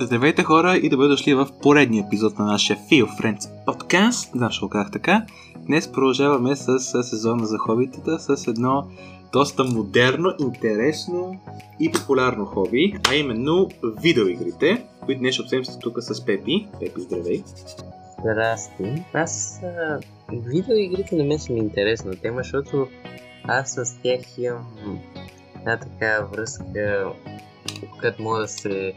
Здравейте хора и добре дошли в поредния епизод на нашия Feel Friends подкаст. Да, ще казах така. Днес продължаваме с, сезона за хобитата с едно доста модерно, интересно и популярно хоби, а именно видеоигрите, които днес ще обсъдим тук с Пепи. Пепи, здравей! Здрасти. Аз а, видеоигрите на мен са ми интересна тема, защото аз с тях имам една така връзка, където мога да се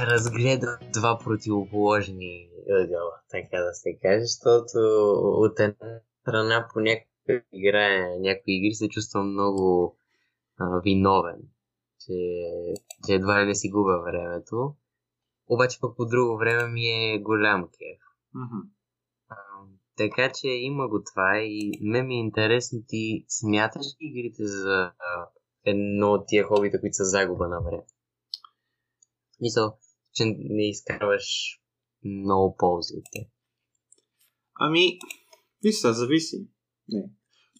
разгледа два противоположни ъгъла, така да се каже, защото от една страна по някакъв играе някои игри се чувствам много а, виновен, че, че едва ли не си губя времето. Обаче пък по друго време ми е голям кеф. Mm-hmm. А, така че има го това и ме ми е интересно ти смяташ ли игрите за едно от тия хобита, които са загуба на време? Мисъл, че не изкарваш много ползи от те. Ами, виж зависи. Не.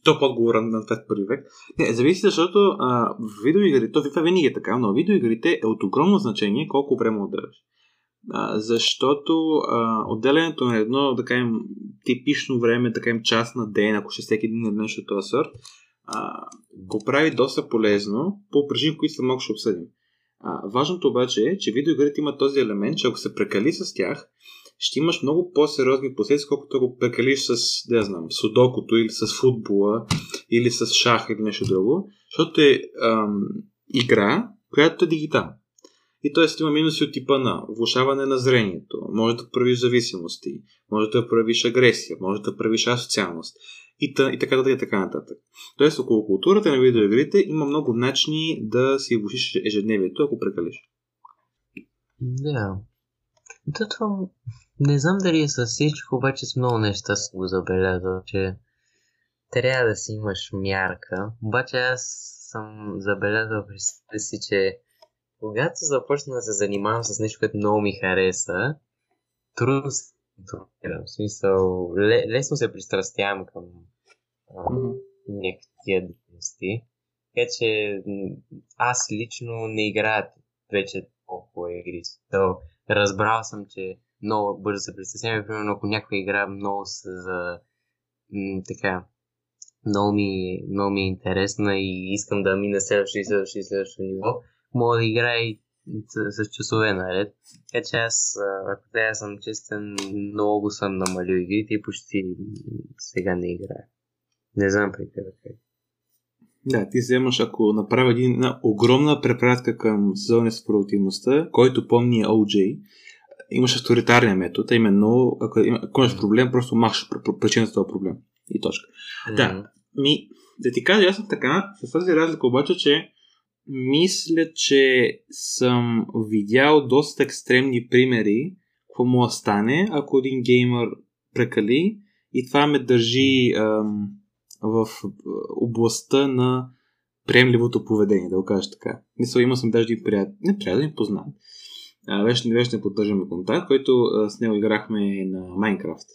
То подговор на 21 век. Не, зависи, защото а, видеоигрите, то това винаги е така, но видеоигрите е от огромно значение колко време отделяш. Защото а, отделянето на едно, да кажем, типично време, да кажем, час на ден, ако ще всеки ден е нещо от този го прави доста полезно по причини, които след малко ще обсъдим. А, важното обаче е, че видеоигрите имат този елемент, че ако се прекали с тях, ще имаш много по-сериозни последствия, колкото ако прекалиш с, да знам, судокото или с футбола или с шах или нещо друго, защото е ам, игра, която е дигитална. И т.е. има минуси от типа на влушаване на зрението, може да правиш зависимости, може да правиш агресия, може да правиш асоциалност и, та, и така нататък и така нататък. Тоест, около културата на видеоигрите има много начини да си влушиш ежедневието, ако прекалиш. Да. То това не знам дали е със всичко, обаче с много неща съм го забелязал, че трябва да си имаш мярка. Обаче аз съм забелязал при себе си, че когато започна да се занимавам с нещо, което много ми хареса, трудно се контролирам. В смисъл, лесно се пристрастявам към mm-hmm. някакви дейности. Така че аз лично не играя вече толкова игри. То, разбрал съм, че много бързо се пристрастявам. Примерно, ако някоя игра много за м- така, много ми, много ми е интересна и искам да мина следващо и следващо и следващо ниво, мога да играя и с, с часове наред. Така че аз, ако трябва съм честен, много съм намалил игрите и почти сега не играя. Не знам при теб как. Да, ти вземаш, ако направя една огромна препратка към сезони с продуктивността, който помни OJ, имаш авторитарния метод, а именно, ако, ако имаш проблем, просто махаш причината за този проблем. И точка. Mm-hmm. Да, ми, да ти кажа, аз съм така, с тази разлика обаче, че мисля, че съм видял доста екстремни примери, какво му стане, ако един геймър прекали и това ме държи ам, в областта на приемливото поведение, да го кажа така. Мисля, има съм даже един приятел, не приятел, ми познат. Вече, вече не поддържаме контакт, който с него играхме на Майнкрафт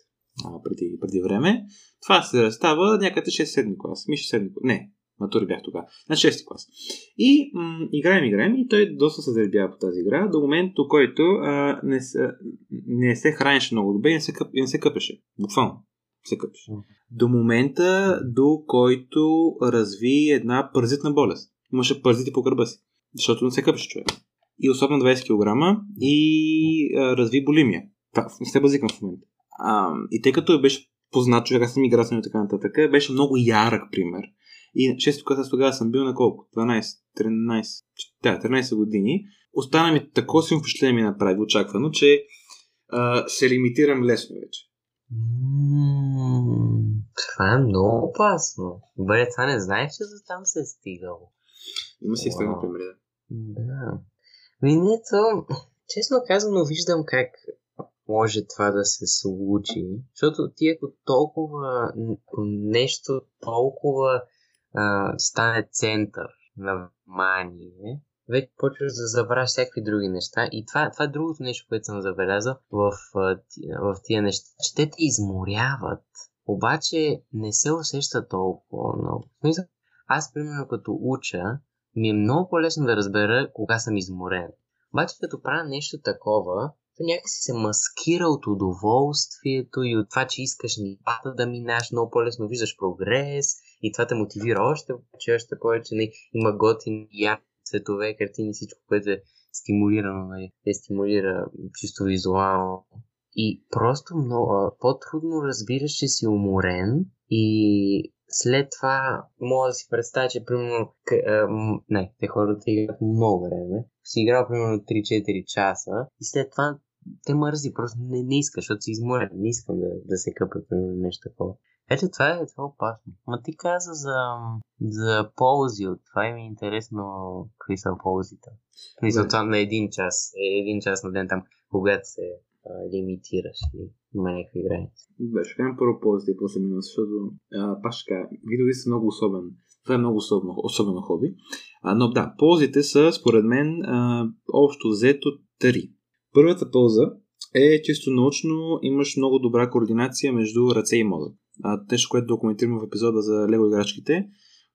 преди, преди време. Това се става някъде 6-7 клас. Ми 6-7 Не, матури бях тогава. На 6 клас. И м- играем, играем и той доста се заребява по тази игра, до момента, до който а, не, се, не се хранеше много добре и не се, къп, не се къпеше. Буквално се къпеше. До момента, до който разви една паразитна болест. Имаше паразити по гърба си. Защото не се къпеше човек. И особено 20 кг и а, разви болимия. Това не се базикам в момента. А, и тъй като беше познат човек, аз съм играл и така нататък, беше много ярък пример и често казах, тогава съм бил на колко? 12, 13, да, 13 години. Остана ми такова си впечатление ми направи очаквано, че а, се лимитирам лесно вече. това е много опасно. Бъде, това не знаеш, че за там се е стигал. Има си екстремни примери, да. Да. Минето, честно казано, виждам как може това да се случи, защото ти ако толкова нещо толкова стане център на внимание, вече почваш да забравяш всякакви други неща. И това, това е другото нещо, което съм забелязал в, в тия неща, че те те изморяват, обаче не се усеща толкова много. Аз, примерно, като уча, ми е много по-лесно да разбера кога съм изморен. Обаче като правя нещо такова, то някакси се маскира от удоволствието и от това, че искаш нивата да минаш много по-лесно, виждаш прогрес и това те мотивира още че още повече. Не, има готини, ярки цветове, картини, всичко, което е стимулирано, нали, те стимулира чисто визуално. И просто много, по-трудно разбираш, че си уморен и след това мога да си представя, че примерно к, а, не, те хората играят много време. Си играл примерно 3-4 часа и след това те мързи, просто не, не искаш, защото си изморен. Не искам да, да се къпа примерно нещо такова. Ето това е, това е опасно. Ма ти каза за, за ползи от това и ми е интересно какви са ползите. Мисля, да. това на един час, е, един час на ден там, когато се а, лимитираш и има някакви граници. Да, ще кажем първо ползите и после минус, защото а, пак ще кажа, видеови са много особен. Това е много особено, особено хоби. А, но да, ползите са, според мен, а, общо взето три. Първата полза е чисто научно имаш много добра координация между ръце и мозък. А, което документираме в епизода за лего играчките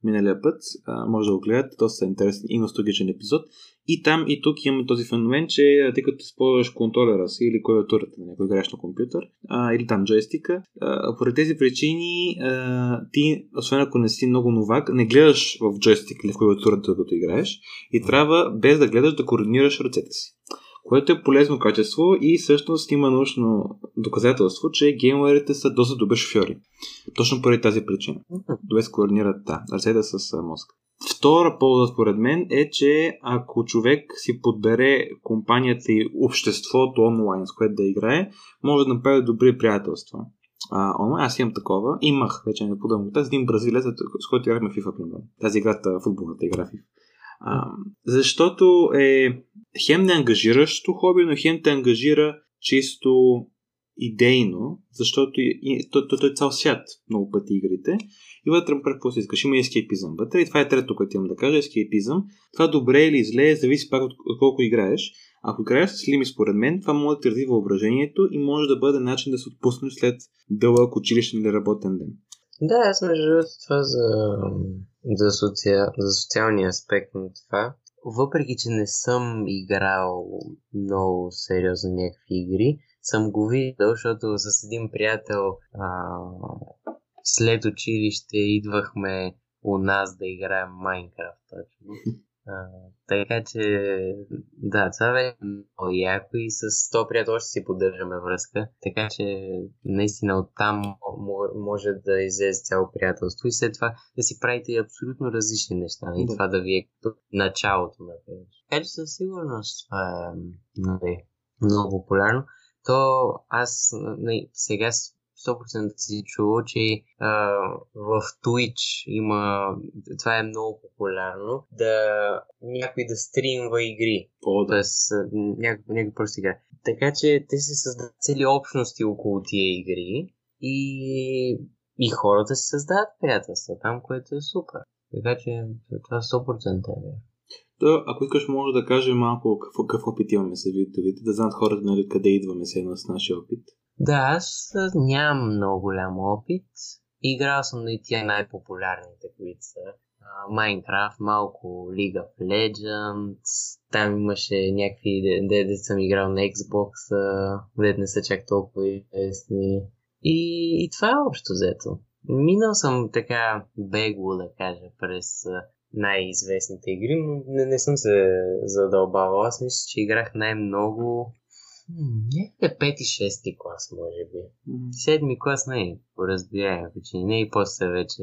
миналия път, а, може да го гледате, доста е интересен и носталгичен епизод. И там и тук имаме този феномен, че тъй като използваш контролера си или клавиатурата на някой играч на компютър, а, или там джойстика, а, поради тези причини а, ти, освен ако не си много новак, не гледаш в джойстик или в клавиатурата, докато играеш и трябва без да гледаш да координираш ръцете си което е полезно качество и всъщност има научно доказателство, че геймерите са доста добри шофьори. Точно поради тази причина. Добре се координират да, ръцете с мозъка. Втора полза според мен е, че ако човек си подбере компанията и обществото онлайн, с което да играе, може да направи добри приятелства. А, онлайн, аз имам такова. Имах, вече не подам тази един бразилец, с който играхме FIFA, примерно. Тази играта, футболната игра FIFA. А, защото е хем не ангажиращо хоби, но хем те ангажира чисто идейно, защото той, той, той е цял свят много пъти игрите и вътре какво си искаш. Има ескейпизъм вътре и това е трето, което имам да кажа, ескейпизъм. Това добре или зле, зависи пак от, от колко играеш. Ако играеш с лими, според мен, това може да ти развива въображението и може да бъде начин да се отпуснеш след дълъг училищен или работен ден. Да, аз между това за, за, социал, за социалния аспект на това. Въпреки, че не съм играл много сериозно някакви игри, съм го видял, защото с един приятел а, след училище идвахме у нас да играем Майнкрафт. Точно. А, така че, да, това бе много яко и с то приятел още си поддържаме връзка. Така че, наистина оттам може да излезе цяло приятелство и след това да си правите абсолютно различни неща. И да. това да ви е като началото на. Така че със сигурност това е нали, много популярно. То аз нали, сега 100% си чувал, че а, в Twitch има, това е много популярно, да някой да стримва игри. О, да. Тоест, някой, някой просто игра. Така че те се създават цели общности около тия игри и, и хората се създават приятелства там, което е супер. Така че това 100% е. Да, ако искаш, може да кажем малко какво, какво опит имаме с видеовите, да знаят хората нали, къде идваме се с нашия опит. Да, аз нямам много голям опит. Играл съм и тия най-популярните, които са Майнкрафт, малко League of Legends, там имаше някакви, де, съм играл на Xbox, де не са чак толкова известни. И, и това е общо взето. Минал съм така бегло, да кажа, през най-известните игри, но не, не съм се задълбавал. Аз мисля, че играх най-много Някъде пети, шести клас, може би. Седми клас не е, по разбираеми причини. Не и после вече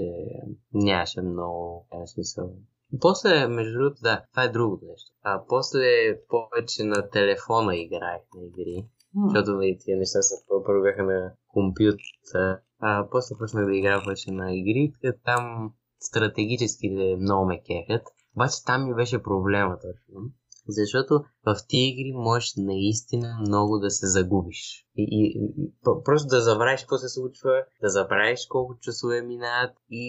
нямаше много смисъл. После, между другото, да, това е друго нещо. А после повече на телефона играех на игри. Mm. Защото нали, тия неща са първо бяха на компютър. А после почнах да играя повече на игри, там стратегически много ме кефят. Обаче там ми беше проблема точно. Защото в тези игри можеш наистина много да се загубиш. И, и, и просто да забравиш какво се случва, да забравиш колко часове минават и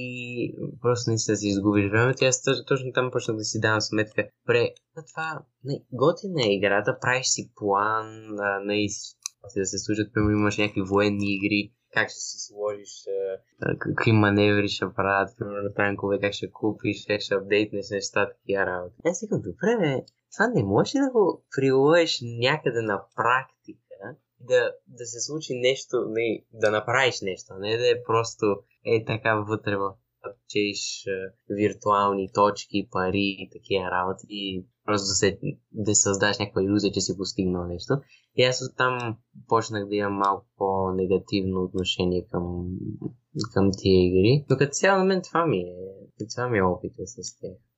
просто наистина си изгубиш времето. Аз точно там почнах да си давам сметка. Пре, това не, готина е играта, правиш си план, а, не, да се случат, примерно имаш някакви военни игри, как ще си сложиш, какви маневри ще правят, примерно танкове, как ще купиш, как ще апдейтнеш неща, такива работи. Аз викам, добре, това не може да го приложиш някъде на практика, да, да се случи нещо, не, да направиш нещо, не да е просто е така вътре в чеш виртуални точки, пари и такива работи и просто да, се, да създаш някаква иллюзия, че си постигнал нещо. И аз оттам почнах да имам малко по-негативно отношение към, към тия игри. Но като цяло на мен това ми е, това ми е опита с тях.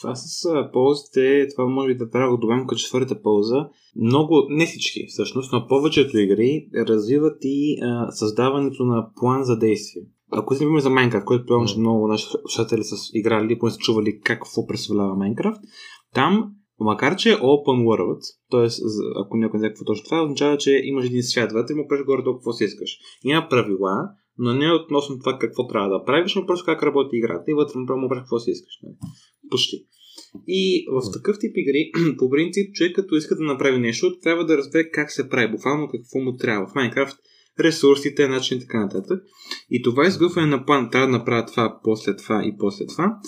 Това с а, ползите, това може би да трябва да добавим като четвърта полза. Много, не всички всъщност, но повечето игри развиват и а, създаването на план за действие. Ако си за Майнкрафт, който предполагам, че много наши слушатели са играли, поне са чували какво представлява Майнкрафт, там, макар че е open world, т.е. ако някой не знае какво точно това, означава, че имаш един свят вътре и му правиш горе толкова си искаш. Има правила, но не относно това какво трябва да правиш, но просто как работи играта и вътре му правиш какво си искаш. Не? Почти. И в такъв тип игри, по принцип, човек като иска да направи нещо, трябва да разбере как се прави, буквално какво му трябва. В Minecraft ресурсите, начин и така нататък. И това изгъване на план, трябва да направя това, после това и после това.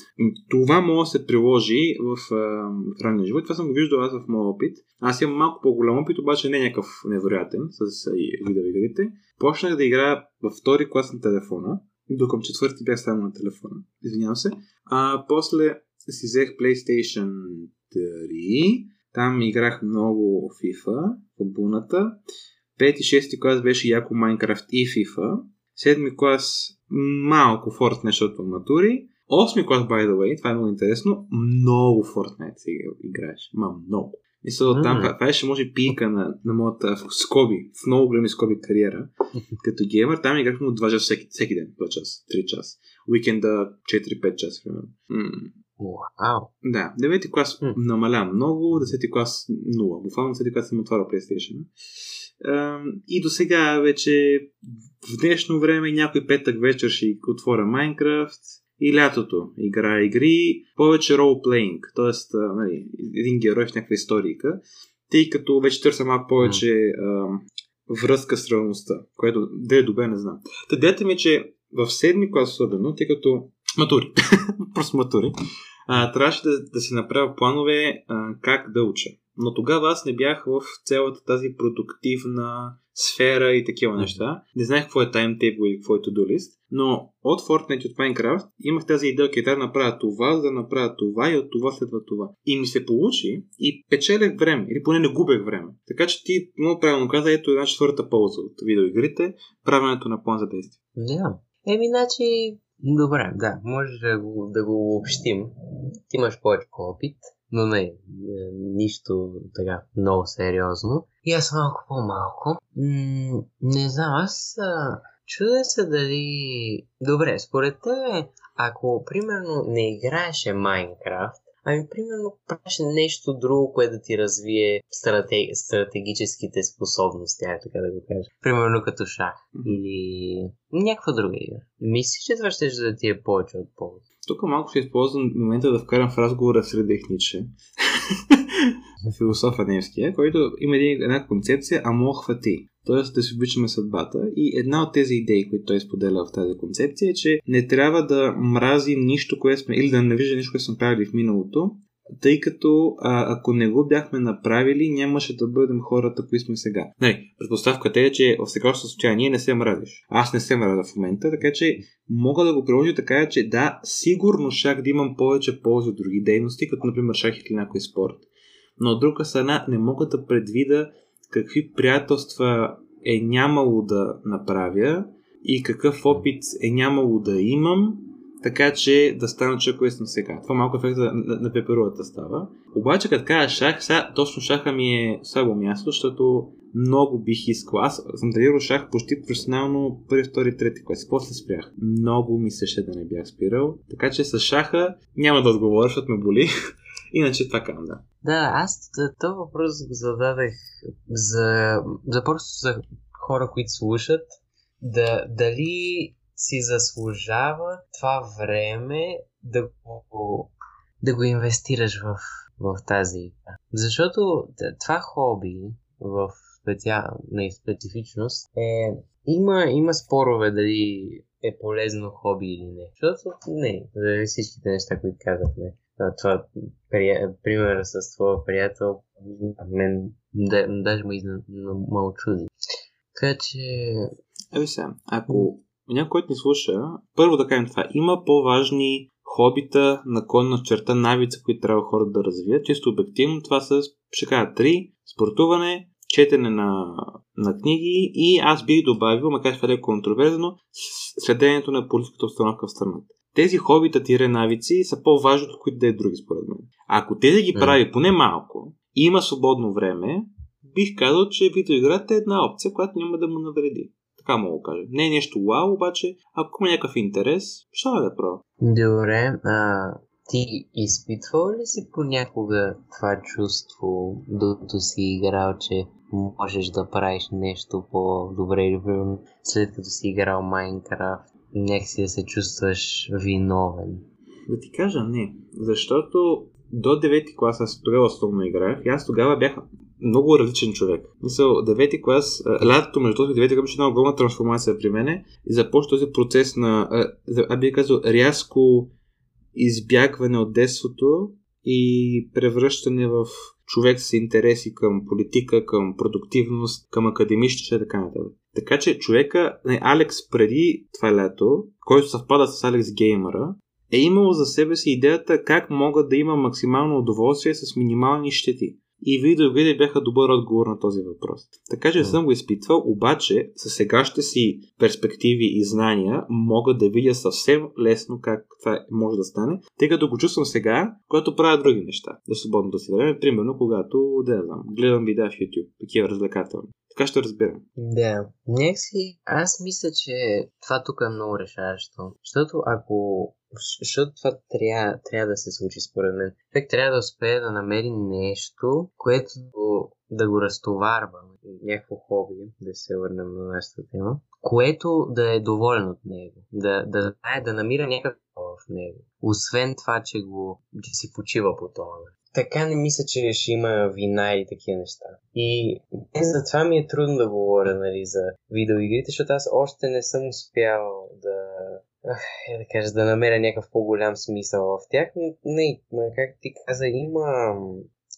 Това може да се приложи в, в ранния живот. Това съм го виждал аз в моя опит. Аз имам малко по-голям опит, обаче не е някакъв невероятен с видеоигрите. Почнах да играя във втори клас на телефона. До към четвърти бях само на телефона. Извинявам се. А после си взех PlayStation 3. Там играх много FIFA, футболната. Пети, шести клас беше яко Майнкрафт и FIFA. Седми клас малко Fortnite, защото матури. Осми клас, by the way, това е много интересно, много Fortnite сега играеш. Ма много. Мисля, mm-hmm. там това ще може пика на, на моята в скоби, в много големи скоби кариера. Като геймер, там играх му 2 часа всеки, всеки ден, 2 часа, 3 часа. Уикенда 4-5 часа, примерно. Вау. Да, девети клас mm. намаля много, десети клас 0. Буквално десети клас съм отворил PlayStation. И до сега вече в днешно време някой петък вечер ще отворя Майнкрафт и лятото играя игри, повече ролплейнг, т.е. Нали, един герой в някаква историка, тъй като вече търся малко повече mm. връзка с реалността, което да е добре, не знам. Та ми, е, че в седми клас особено, тъй като матури, просто матури, а, трябваше да, да си направя планове а, как да уча. Но тогава аз не бях в цялата тази продуктивна сфера и такива неща. Не знаех какво е таймтейбл и какво е to-do list. Но от Fortnite и от Minecraft имах тази идея, че да направя това, да направя това и от това следва това. И ми се получи и печелех време, или поне не губех време. Така че ти много правилно каза, ето една четвърта полза от видеоигрите, правенето на план за действие. Да. Yeah. Еми, значи, добре, да, може да го, да го общим. Ти имаш повече опит но не, е, нищо така много сериозно. И аз малко по-малко. М- не знам, аз чудя се дали... Добре, според те, ако примерно не играеше Майнкрафт, Ами, примерно, правиш нещо друго, което да ти развие стратег... стратегическите способности, ай така да го кажа. Примерно като шах или някаква друга игра. Мислиш, че това ще да ти е повече от полза? Тук малко ще използвам момента да вкарам в разговора сред Ницше. философа немския, който има една концепция амохвати. Т.е. да си обичаме съдбата. И една от тези идеи, които той споделя в тази концепция е, че не трябва да мразим нищо, което сме, или да не вижда нищо, което сме правили в миналото, тъй като а, ако не го бяхме направили, нямаше да бъдем хората, които сме сега. Не, предпоставката е, че в сегашното състояние не се мразиш. Аз не се мразя в момента, така че мога да го приложа така, че да, сигурно шах да имам повече ползи от други дейности, като например шах или някой спорт. Но от друга страна не мога да предвида какви приятелства е нямало да направя и какъв опит е нямало да имам, така че да стана човек, който съм сега. Това малко ефекта на, на, пеперувата става. Обаче, като кажа шах, сега точно шаха ми е слабо място, защото много бих искал. Аз съм тренирал шах почти професионално първи, втори, трети клас. После спрях. Много ми се ще да не бях спирал. Така че с шаха няма да отговоря, защото ме боли. Иначе това казвам, да. Да, аз този въпрос го зададах за, за просто за хора, които слушат, да, дали си заслужава това време да го, да го инвестираш в, в тази игра. Защото това хоби в специална специфичност е има, има спорове дали е полезно хоби или не. Защото не, за всичките неща, които казахме това прия... пример с твоя приятел, мен да, даже ме, ме очуди. Така че... Еби сега, ако някой, който ни слуша, първо да кажем това, има по-важни хобита, на конна черта, навици, които трябва хората да развият. Чисто обективно това са, ще кажа, три. Спортуване, четене на, на книги и аз бих добавил, макар това е контроверзно, следението на политическата обстановка в страната. Тези хобита тире навици са по-важни от които да е други, според мен. Ако тези ги прави поне малко и има свободно време, бих казал, че видеоиграта е една опция, която няма да му навреди. Така мога да кажа. Не е нещо вау, обаче, ако има някакъв интерес, ще да правя. Добре, а, ти изпитвал ли си понякога това чувство, докато си играл, че можеш да правиш нещо по-добре или след като си играл Майнкрафт, някакси да се чувстваш виновен? Да ти кажа не, защото до 9 клас аз тогава основно играх и аз тогава бях много различен човек. Мисъл, девети клас, лятото между този девети клас беше една огромна трансформация при мене и започва този процес на, а, би казал, рязко избягване от детството и превръщане в човек с интереси към политика, към продуктивност, към академичност и така нататък. Така че човека, не, Алекс преди това лято, който съвпада с Алекс Геймера, е имал за себе си идеята как мога да има максимално удоволствие с минимални щети и видеоигрите бяха добър отговор на този въпрос. Така че не съм го изпитвал, обаче с сегашните си перспективи и знания мога да видя съвсем лесно как това може да стане, тъй като го чувствам сега, когато правя други неща, да свободно да си време, примерно когато, да знам, гледам видеа в YouTube, такива развлекателни. Така ще разбирам. Да. Някакси аз мисля, че това тук е много решаващо. Защото ако защото това трябва, трябва да се случи според мен. Човек трябва да успее да намери нещо, което да го разтоварва, някакво хоби, да се върнем на нашата тема, което да е доволен от него, да, да, да, да намира някакво в него. Освен това, че, го, че си почива по това така не мисля, че ще има вина и такива неща. И е, затова ми е трудно да говоря нали, за видеоигрите, защото аз още не съм успял да, е, да, кажа, да намеря някакъв по-голям смисъл в тях. Не, как ти каза, има,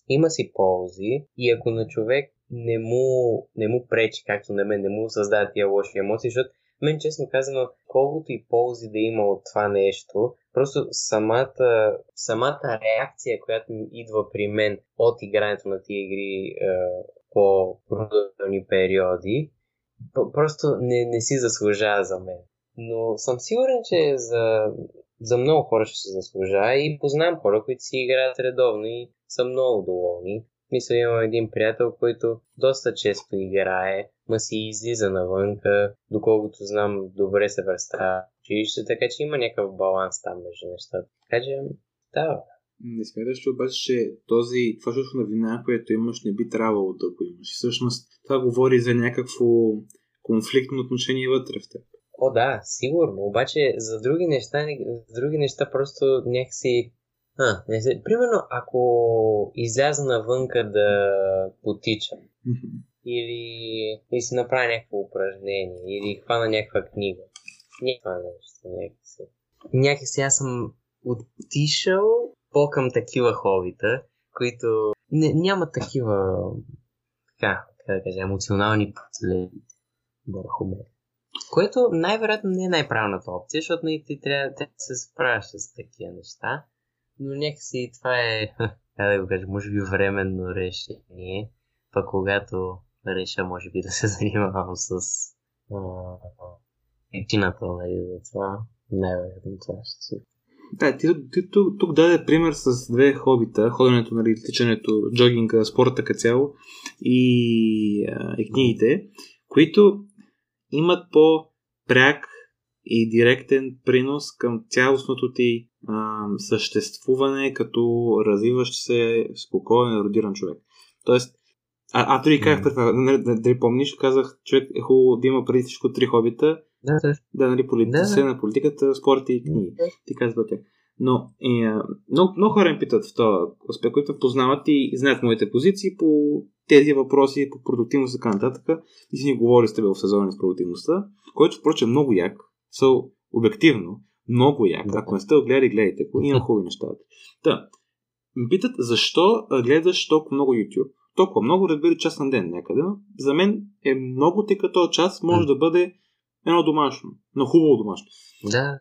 има си ползи и ако на човек не му, не му пречи, както на мен, не му създава тия лоши емоции, защото мен честно казано, колкото и ползи да има от това нещо, просто самата, самата реакция, която ми идва при мен от игрането на тия игри е, по продължителни периоди, просто не, не си заслужава за мен. Но съм сигурен, че за, за много хора ще се заслужава и познавам хора, които си играят редовно и са много доволни. Мисля, имам един приятел, който доста често играе, ма си излиза навънка, доколкото знам, добре се връща училище, така че има някакъв баланс там между нещата. Така че, да. Не смяташ, че обаче, че този, това чувство на вина, което имаш, не би трябвало да го имаш. И всъщност това говори за някакво конфликтно отношение вътре в теб. О, да, сигурно. Обаче за други неща, за други неща просто някакси а, не се... Примерно, ако изляза навънка да потичам, или, или си направя някакво упражнение, или хвана някаква книга, някаква нещо, някакси. Някакси аз съм отишъл по-към такива хобита, които не, нямат такива, така, как да кажа, емоционални последици върху мен. Което най-вероятно не е най-правилната опция, защото не ти трябва, трябва да се справяш с такива неща но някакси това е, как да го кажа, може би временно решение, пък когато реша, може би да се занимавам с причината нали, за това, най-вероятно това ще се да, ти, ти тук, тук даде пример с две хобита, ходенето, нали, тичането, джогинга, спорта като цяло и, а, и книгите, които имат по-пряк и директен принос към цялостното ти а, съществуване като развиващ се спокоен, еродиран човек. Тоест, а, а дори казах това, нали, дали помниш, казах, човек е хубаво да има преди всичко три хобита. Да, да. Да, нали, политика, да, да. на политиката, спорт и книги. Да. Ти казва тях. Но а, много, много хора ми питат в този аспект, които познават и знаят моите позиции по тези въпроси, по продуктивност и така нататък. И си ни говори с теб в сезона с продуктивността, който, впрочем, е много як. So, обективно, Много як. Ако не сте го гледали, гледайте го. Има хубави неща. Да. Ме питат защо гледаш толкова много YouTube. Толкова много, разбира час на ден някъде. За мен е много, тъй като час може да бъде едно домашно. Но хубаво домашно. Да.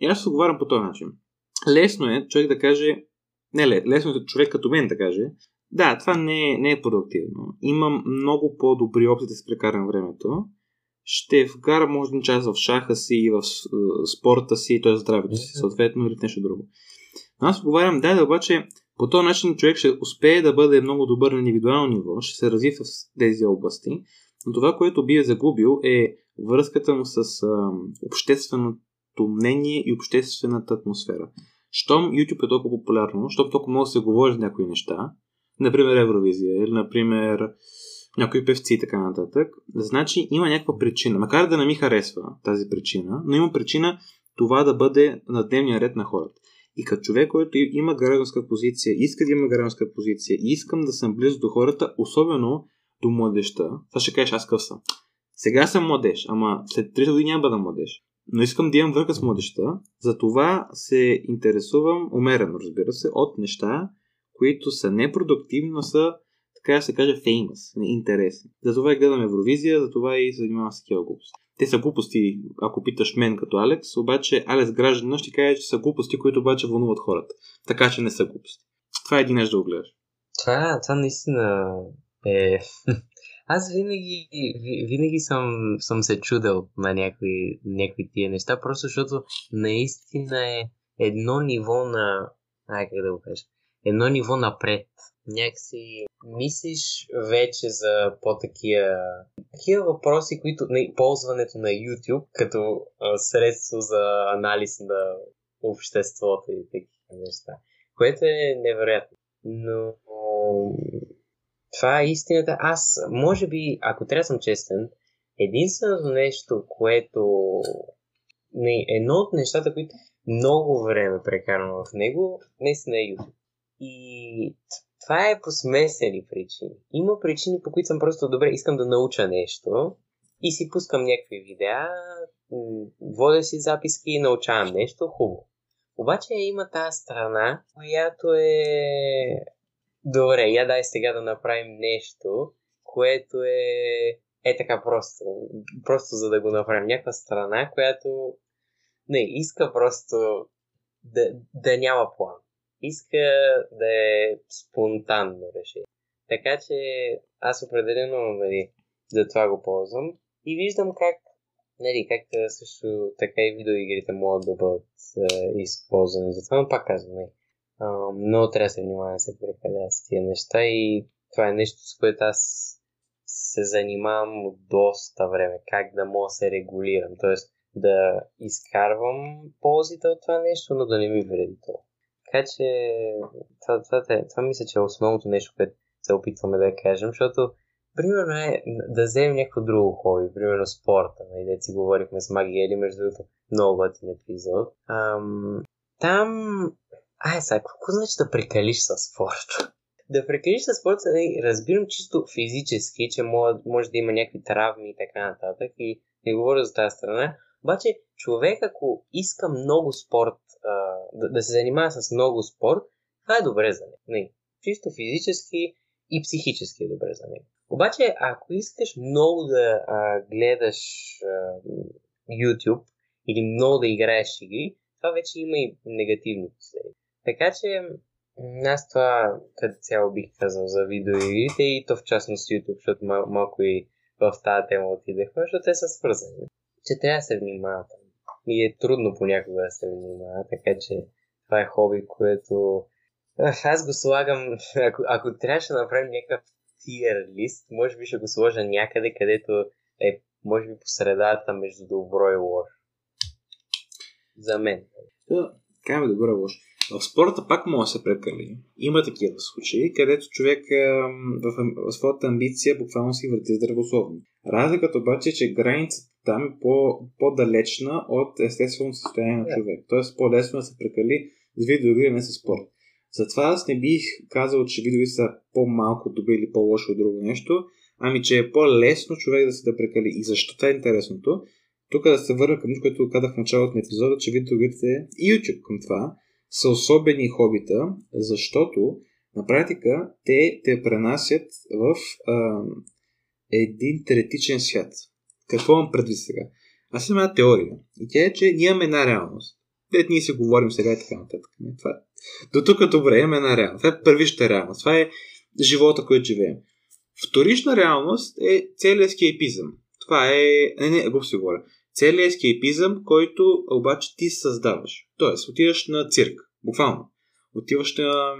И аз се отговарям по този начин. Лесно е човек да каже, не лесно е човек като мен да каже, да, това не е, не е продуктивно. Имам много по-добри опции да се прекарам времето. Ще вкарам може един час в шаха си, в спорта си, т.е. здравето си, съответно, или нещо друго. Но аз отговарям, да, да, обаче по този начин човек ще успее да бъде много добър на индивидуално ниво, ще се разви в тези области, но това, което би е загубил е връзката му с а, общественото мнение и обществената атмосфера. Щом YouTube е толкова популярно, щом толкова много се говори за някои неща, например Евровизия или например някои певци и така нататък, значи има някаква причина. Макар да не ми харесва тази причина, но има причина това да бъде на дневния ред на хората. И като човек, който има гражданска позиция, иска да има гражданска позиция искам да съм близо до хората, особено до младеща. Това ще кажеш, аз къв съм. Сега съм младеж, ама след 3 години няма бъда младеж. Но искам да имам връзка с младеща, затова се интересувам, умерено разбира се, от неща, които са непродуктивни, но са, така да се каже, famous, интересни. Затова и гледам Евровизия, затова и занимавам с такива глупости. Те са глупости, ако питаш мен като Алекс, обаче Алекс гражданина ще каже, че са глупости, които обаче вълнуват хората. Така че не са глупости. Това е един нещо да го гледаш. Това, това наистина е... Аз винаги, винаги съм, съм се чудел на някои, някои тия неща, просто защото наистина е едно ниво на... Ай, как да го кажа? Едно ниво напред. Някакси мислиш вече за по-такива такива въпроси, които на ползването на YouTube като а, средство за анализ на обществото и такива неща, което е невероятно. Но това е истината. Аз, може би, ако трябва съм честен, единственото нещо, което... Не, едно от нещата, които много време прекарвам в него, наистина е YouTube. И това е по смесени причини. Има причини, по които съм просто добре, искам да науча нещо и си пускам някакви видеа, водя си записки и научавам нещо хубаво. Обаче има тази страна, която е добре, я дай сега да направим нещо, което е е така просто. Просто за да го направим. Някаква страна, която не, иска просто да, да няма план. Иска да е спонтанно решение. Така че аз определено нали, за това го ползвам и виждам как, нали, как също така и видеоигрите могат да бъдат е, използвани за това, но пак казвам, нали, а, много трябва да се внимава да се прекаля с тия неща и това е нещо, с което аз се занимавам от доста време, как да мога да се регулирам, т.е. да изкарвам ползите от това нещо, но да не ми вреди това. Така че това, това, това, това мисля, че е основното нещо, което се опитваме да кажем, защото примерно е да вземем някакво друго хоби, примерно спорта, нали, да си говорихме с Маги Ели, между другото, много готин епизод. Ам, там Ай, сега, какво значи да прекалиш със спорт? да прекалиш със спорт, нали, разбирам чисто физически, че може, може да има някакви травми и така нататък и не говоря за тази страна, обаче човек, ако иска много спорт, да, да се занимава с много спорт, това е добре за него. Не, чисто физически и психически е добре за него. Обаче, ако искаш много да а, гледаш а, YouTube или много да играеш игри, това вече има и негативни последици. Така че аз това като цяло бих казал за видеоигрите и то в частност YouTube, защото мал- малко и в тази тема отидехме, защото те са свързани. Че трябва да се внимава там. И е трудно понякога да се внимава, така че това е хоби, което аз го слагам, ако, ако трябваше да направим някакъв тир лист, може би ще го сложа някъде, където е, може би по средата между добро и лошо. За мен. Да, каме добро и лошо. В спорта пак може да се прекали. Има такива случаи, където човек в, в своята амбиция буквално си върти здравословно. Разликата обаче е, че границата там е по, по-далечна от естественото състояние на човек. Тоест по-лесно да се прекали с видеоигри, не с спорт. Затова аз не бих казал, че видеоигри са по-малко добри или по-лошо от друго нещо, ами че е по-лесно човек да се да прекали. И защо това е интересното? тук да се върна към нещо, което казах в началото на епизода, че видеоигрите и YouTube към това са особени хобита, защото на практика те те пренасят в а, един теоретичен свят. Какво имам предвид сега? Аз имам една теория. И тя е, че ние имаме една реалност. Дет ние си говорим сега и така нататък. Това е. До тук добре, имаме една реалност. Това е първища реалност. Това е живота, който живеем. Вторична реалност е целият скейпизъм. Това е... Не, не, го си говоря. Целият скейпизъм, който обаче ти създаваш. Тоест, отиваш на цирк. Буквално. Отиваш на...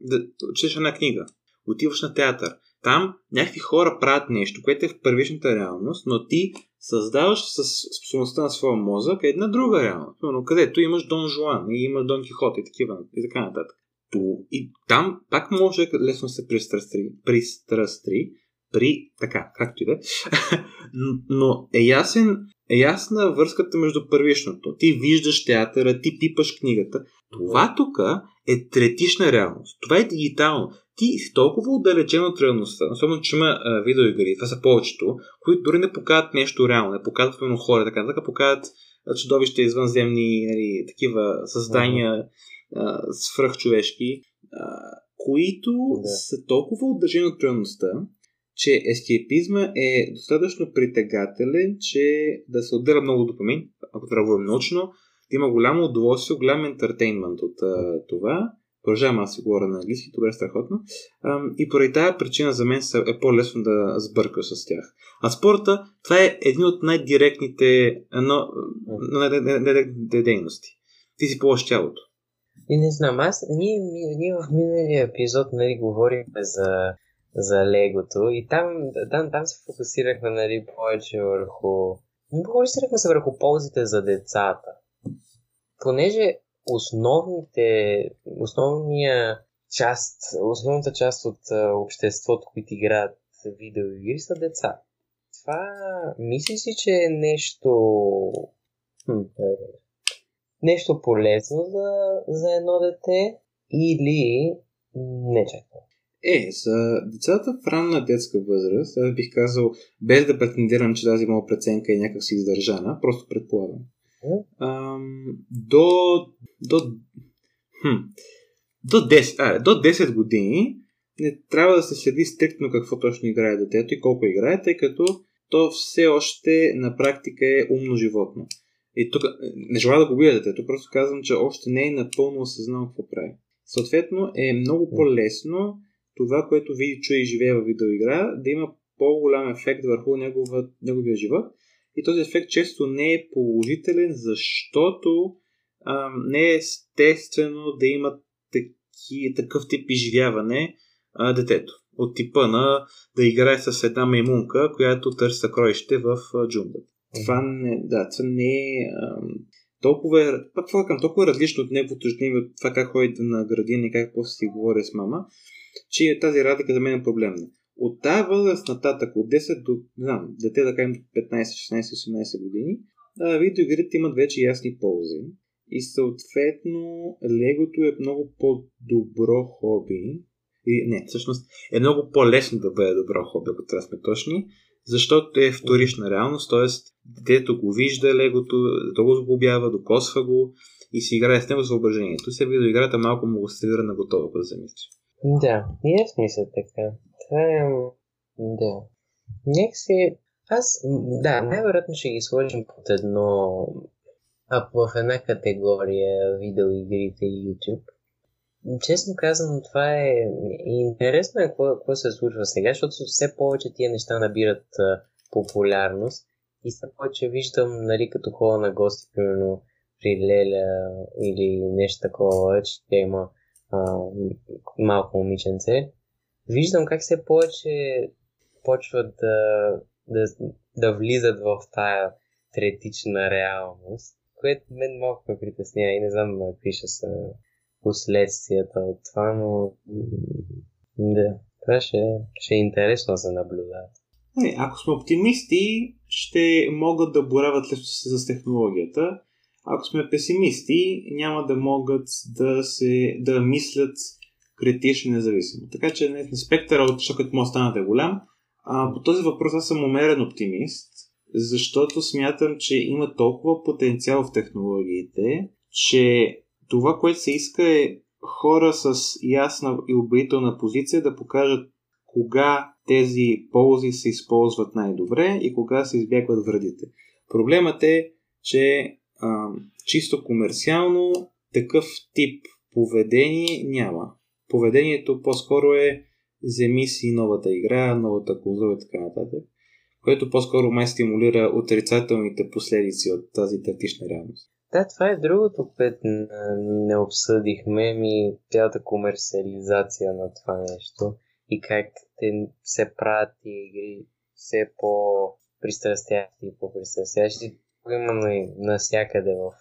Да, четеш една книга. Отиваш на театър. Там някакви хора правят нещо, което е в първичната реалност, но ти създаваш с способността на своя мозък една друга реалност. Но където имаш Дон Жуан и имаш Дон Кихот и такива и така нататък. И там пак може лесно се пристрастри, пристрастри при така, както и да е. Но е ясен, е ясна връзката между първичното. Ти виждаш театъра, ти пипаш книгата. Това тук е третична реалност. Това е дигитално. Ти си толкова отдалечен от реалността, особено че има а, видеоигри, това са повечето, които дори не показват нещо реално, не показват именно хора, така, така показват чудовища извънземни, нали, такива създания а, свръхчовешки, а, които да. са толкова отдалечени от реалността, че ескейпизма е достатъчно притегателен, че да се отделя много допамин, ако трябва да научно, да има голямо удоволствие, голям ентертейнмент от а, това. Продължавам аз си говоря на английски, добре, страхотно. И поради тази причина за мен е по-лесно да сбърка с тях. А спорта, това е един от най-директните но, дейности. Ти си полаш тялото. И не знам, аз, ние, ние в миналия епизод нали, говорихме за за легото и там, там, там се фокусирахме нали, повече върху... Фокусирахме се върху ползите за децата. Понеже основните, основния част, основната част от обществото, които играят видеоигри са деца. Това мисли си, че е нещо... Нещо полезно за, за едно дете или не чак е, за децата в ранна детска възраст, аз бих казал, без да претендирам, че тази моя преценка е някак си издържана, просто предполагам. Ам, до, до, хм, до, 10, а, до 10 години не трябва да се следи стриктно какво точно играе детето и колко играе, тъй като то все още на практика е умно животно. И тук не желая да го убия детето, просто казвам, че още не е напълно осъзнал какво прави. Съответно е много по-лесно това, което види, чуе и живее в видеоигра, да има по-голям ефект върху негова, неговия живот. И този ефект често не е положителен, защото а, не е естествено да има таки, такъв тип изживяване а, детето. От типа на да играе с една маймунка, която търси съкровище в джунглата. Това не, да, това не е толкова, е, това към толкова е различно от неговото ежедневие, от това как ходи на градина и как после си говори с мама, че тази разлика за мен е проблемна. От тази възраст нататък, от 10 до, не знам, дете да кажем 15, 16, 18 години, видеоигрите имат вече ясни ползи. И съответно, легото е много по-добро хоби. И, не, всъщност е много по-лесно да бъде добро хоби, ако трябва сме точни, защото е вторична реалност, т.е. детето го вижда легото, то го сглобява, докосва го и си играе с него с въображението. Се видеоиграта малко му го на готово, ако замислиш. Да, и в смисъл така. Това е... Да. Някакси... Аз... Да, най-вероятно ще ги сложим под едно... А в една категория видеоигрите и YouTube. Честно казано, това е интересно е какво, какво се случва сега, защото все повече тия неща набират а, популярност и все повече виждам, нали, като хора на гости, примерно при Леля или нещо такова, че има малко момиченце, виждам как се повече почват да, да, да влизат в тая третична реалност, което мен малко ме притеснява. И не знам какви ще са последствията от това, но да, това ще, ще е интересно да се наблюдава. Не, ако сме оптимисти, ще могат да борават лесно с технологията ако сме песимисти, няма да могат да, се, да мислят критично независимо. Така че не, спектъра от шокът може да станете голям. А, по този въпрос аз съм умерен оптимист защото смятам, че има толкова потенциал в технологиите, че това, което се иска е хора с ясна и убедителна позиция да покажат кога тези ползи се използват най-добре и кога се избягват вредите. Проблемът е, че а, чисто комерциално такъв тип поведение няма. Поведението по-скоро е вземи си новата игра, новата конзола и така нататък, което по-скоро май стимулира отрицателните последици от тази тактична реалност. Да, това е другото, което не обсъдихме, ми цялата комерциализация на това нещо и как те се правят игри все по-пристрастящи и по-пристрастящи. Имаме навсякъде в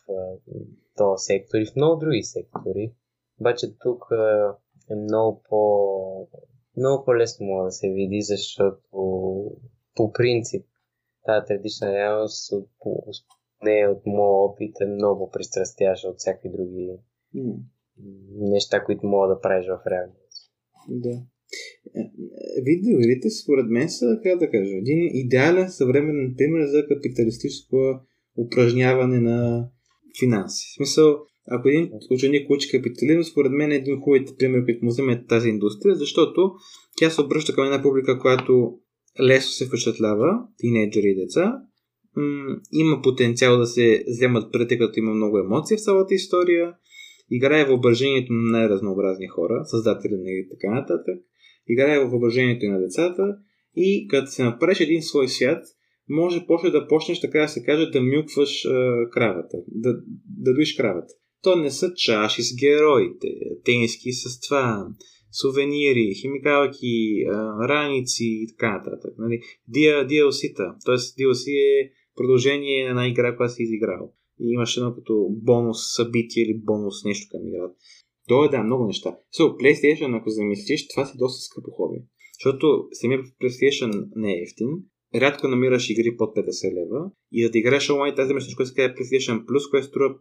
този сектор и в много други сектори. Обаче тук е много по много по-лесно може да се види, защото по принцип тази традична реалност от, не от моят опит е много пристрастяща от всякакви други mm. неща, които мога да правиш в реалност. Да. Е, видеоигрите според мен са, как да кажа, един идеален съвременен пример за капиталистическо упражняване на финанси. В смисъл, ако един ученик учи капитализъм, според мен е един хубавите пример, които му вземе тази индустрия, защото тя се обръща към една публика, която лесно се впечатлява, тинейджери и деца, м- има потенциал да се вземат преди, като има много емоции в цялата история, играе въображението на най-разнообразни хора, създатели на и така нататък, играе въображението и на децата. И като се направиш един свой свят, може после да почнеш, така да се каже, да мюкваш е, кравата, да, да дуиш кравата. То не са чаши с героите, тениски с това, сувенири, химикалки, раници и така нататък. Нали? DLC-та, т.е. DLC е продължение на една игра, която си изиграл. И имаш едно като бонус събитие или бонус нещо към играта. То е да, много неща. So, PlayStation, ако замислиш, това си доста скъпо хоби. Защото самия PlayStation не е ефтин. Рядко намираш игри под 50 лева. И да играеш онлайн тази нещо, което се казва PlayStation Plus, което струва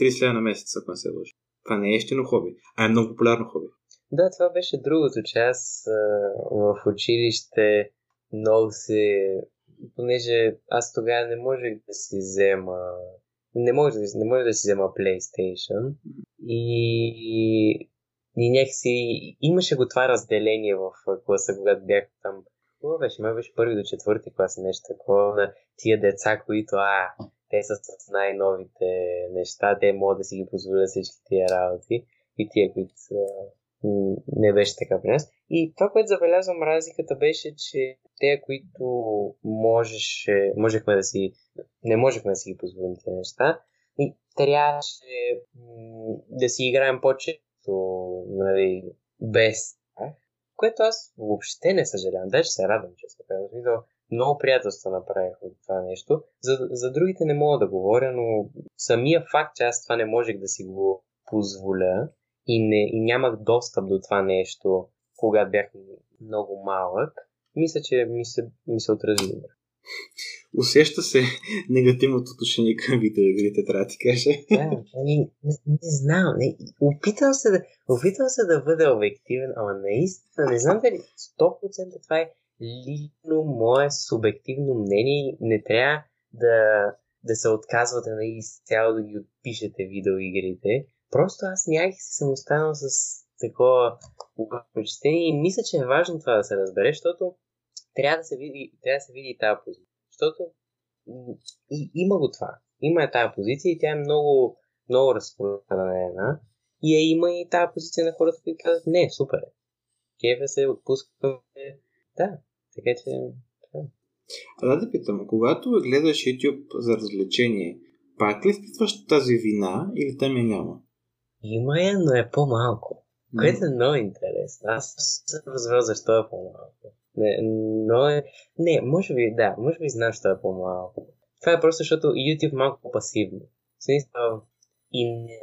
30 лева на месец, ако не се лъжа. Това не е ефтино хоби, а е много популярно хоби. Да, това беше другото, че аз в училище много се... Понеже аз тогава не можех да си взема... Не може, не може да си взема PlayStation. И, и някакси имаше го това разделение в класа, когато бях там. Какво беше? Ме беше първи до четвърти клас, нещо такова на тия деца, които а, те са с най-новите неща, те могат да си ги позволят всички тия работи и тия, които не беше така при нас. И това, което забелязвам разликата беше, че те, които можеше, можехме да си, не можехме да си ги позволим тези неща, и трябваше да си играем по-често, нали, без което аз въобще не съжалявам. Даже се радвам, че се казвам. Много приятелства направих от това нещо. За, за другите не мога да говоря, но самия факт, че аз това не можех да си го позволя, и, не, и нямах достъп до това нещо, когато бях много малък, мисля, че ми се, ми се отрази. Усеща се негативното отношение към видеоигрите, трябва да ти кажа. Да, не, не, не знам. Не, опитвам, се да, опитвам се да бъда обективен, ама наистина не знам дали 100% това е лично мое субективно мнение. Не трябва да, да се отказвате нали, изцяло да ги отпишете видеоигрите. Просто аз някак си съм останал с такова впечатление и мисля, че е важно това да се разбере, защото трябва да се види, трябва да се види и тази позиция. Защото и, има го това. Има е тази позиция и тя е много, много разпространена. И е, има и тази позиция на хората, които казват, не, супер е. Кефе се отпуска. Да, така че... Да. А да да питам, когато гледаш YouTube за развлечение, пак ли изпитваш тази вина или там я няма? Има я, но е по-малко. Което е много интересно. Аз съм разбрал защо е по-малко. Не, но е... Не, може би, да, може би знам, защо е по-малко. Това е просто, защото YouTube е малко по-пасивно. Смисъл, и не,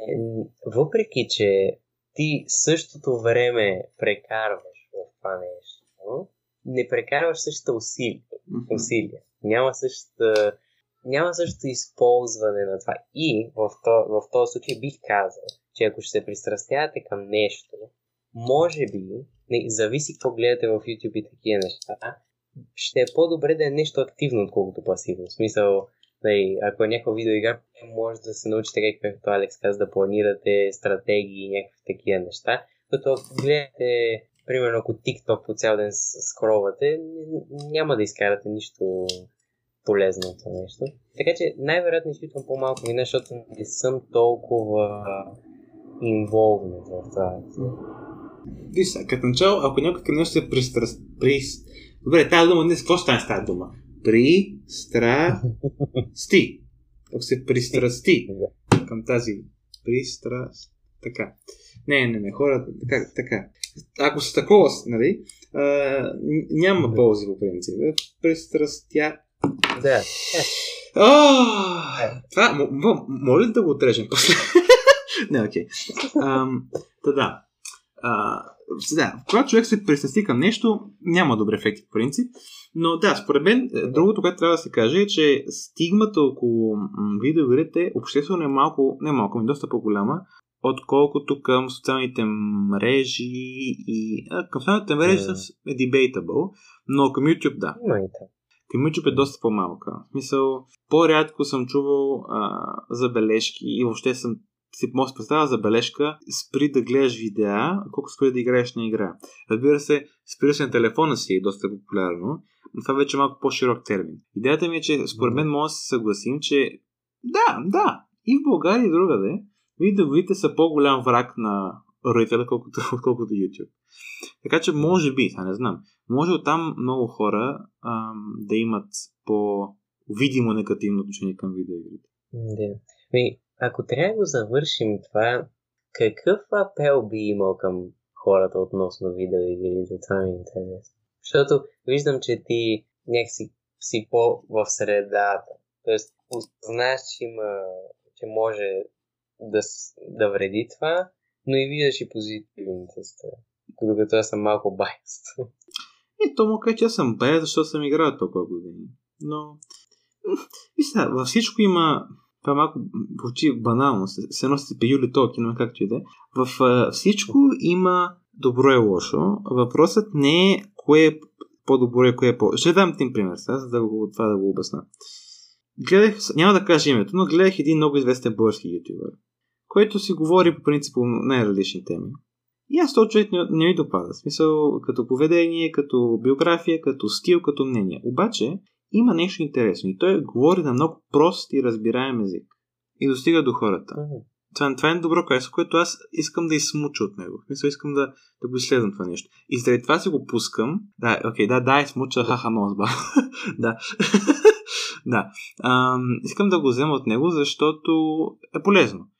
въпреки, че ти същото време прекарваш в това нещо, не прекарваш същата усилия. усилия. Няма същата няма същото използване на това. И в, то, в този случай бих казал, че ако ще се пристрастявате към нещо, може би, не, зависи какво гледате в YouTube и такива неща, ще е по-добре да е нещо активно, отколкото пасивно. В смисъл, нали, ако е някаква видеоигра, може да се научите, както Алекс каза, да планирате стратегии и някакви такива неща. Като гледате, примерно, ако TikTok по цял ден скролвате, няма да изкарате нищо полезно от това нещо. Така че най-вероятно изпитвам по-малко вина, защото не съм толкова инволвнат в това. Виж като начало, ако някой към нещо се пристраст... Прис... Добре, тази дума днес, какво стане с тази дума? Пристрасти. Ако се пристрасти към тази пристраст... Така. Не, не, не, хората, така, така. Ако са такова, нали, а, няма ползи по принцип. Пристрастя... Да. Oh, това, моля да го отрежем после. не, окей. Okay. Та да. А, да, когато човек се пристрасти към нещо, няма добри ефекти по принцип. Но да, според мен, е, другото, което трябва да се каже е, че стигмата около видеоигрите обществено е малко, не малко, но доста по-голяма, отколкото към социалните мрежи и... А, към социалните мрежи yeah. е debatable, но към YouTube да. Към YouTube е доста по-малка. В смисъл, по-рядко съм чувал а, забележки и въобще съм си може да представя забележка спри да гледаш видеа, колко спри да играеш на игра. Разбира се, спри на телефона си е доста популярно, но това вече е малко по-широк термин. Идеята ми е, че според мен може да се съгласим, че да, да, и в България и другаде, видеоите са по-голям враг на родителя, колкото, колкото YouTube. Така че може би, а не знам, може оттам много хора ам, да имат по-видимо негативно отношение към видеоигрите. Да. Ми, ако трябва да го завършим това, какъв апел би имал към хората относно видеоигрите? Това ми е интересно. Защото виждам, че ти някакси си по в средата. Тоест, знаеш, че има, че може да, да вреди това, но и виждаш и позитивните страни. Докато аз съм малко байст. И то му каже, че аз съм байст, защото съм играл толкова години. Но, вижте, във всичко има това малко звучи банално, се носите пеюли но както и да е. В всичко има добро и лошо. Въпросът не е кое е по-добро и кое е по... Ще дам един пример сега, за да го, това да го обясна. Гледах, няма да кажа името, но гледах един много известен български ютубър, който си говори по принцип най-различни теми. И аз този човек не, не ми допада. В смисъл, като поведение, като биография, като стил, като мнение. Обаче, има нещо интересно и той говори на много прост и разбираем език и достига до хората. Mm-hmm. Това, това е добро качество, което аз искам да измуча от него. Мисля, искам да, да го изследвам това нещо. И заради това си го пускам. Да, окей, okay, да, да, измуча, хаха, много да. да. Ам, искам да го взема от него, защото е полезно.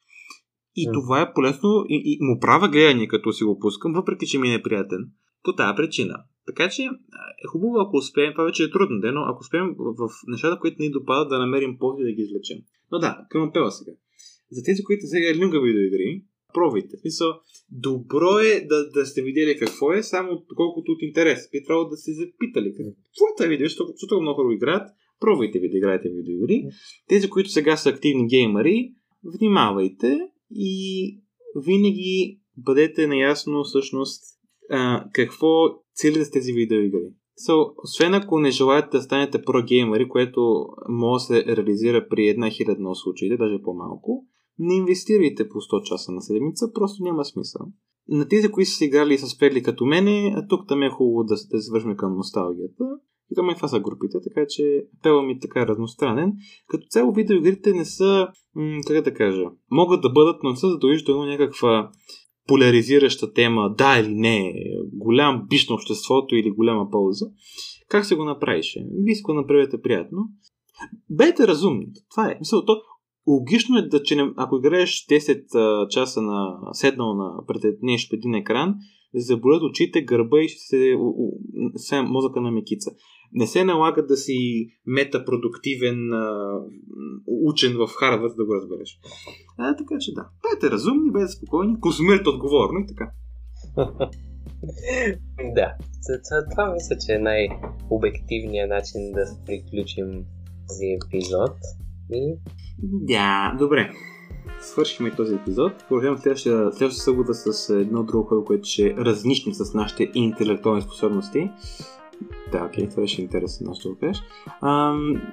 И mm. това е полезно и, и му правя гледане, като си го пускам, въпреки че ми е неприятен. По тази причина. Така че е хубаво, ако успеем, това вече е трудно, но ако успеем в нещата, които ни допадат, да намерим ползи да ги извлечем. Но да, към апела сега. За тези, които сега люга видеоигри, пробвайте. В смисъл, добро е да, да сте видели какво е, само колкото от интерес. Би трябвало да се запитали какво е това видео, защото, защото много хора играят. Пробвайте ви да играете видеоигри. Тези, които сега са активни геймери, внимавайте и винаги бъдете наясно всъщност а, какво целите с тези видеоигри. So, освен ако не желаете да станете про-геймери, което може да се реализира при една хилядна случаите, даже по-малко, не инвестирайте по 100 часа на седмица, просто няма смисъл. На тези, които са играли и са спели като мене, а тук там е хубаво да, се вършим към носталгията. И там е това са групите, така че апела ми е така разностранен. Като цяло видеоигрите не са, м- как да кажа, могат да бъдат, но не са задължително някаква поляризираща тема, да или не, голям биш на обществото или голяма полза, как се го направиш? Вие си го направите приятно. Бъдете разумни. Това е. Мисъл, то, логично е да, че не, ако играеш 10 а, часа на седнал на пред нещо един екран, заболят очите, гърба и ще се, се мозъка на мекица не се налага да си метапродуктивен а, учен в Харвард да го разбереш. А, така че да. Бъдете разумни, бъдете спокойни, консумирайте отговорно и така. да. Това, мисля, че е най-обективният начин да приключим този епизод. И... Да, добре. Свършихме този епизод. Продължаваме следващата, следващата събота с едно друго, което ще разнищим с нашите интелектуални способности. Да, окей, това беше интересно нещо да кажеш.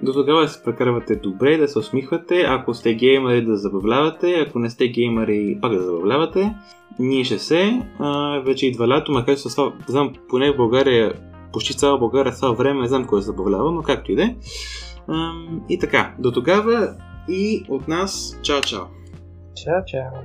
До тогава да се прекарвате добре, да се усмихвате, ако сте геймери да забавлявате, ако не сте геймери пак да забавлявате. Ние ще се, а, вече идва лято, макар че знам, поне в България, почти цяла България това време, не знам кой се забавлява, но както и да е. И така, до тогава и от нас, чао-чао! Чао, чао.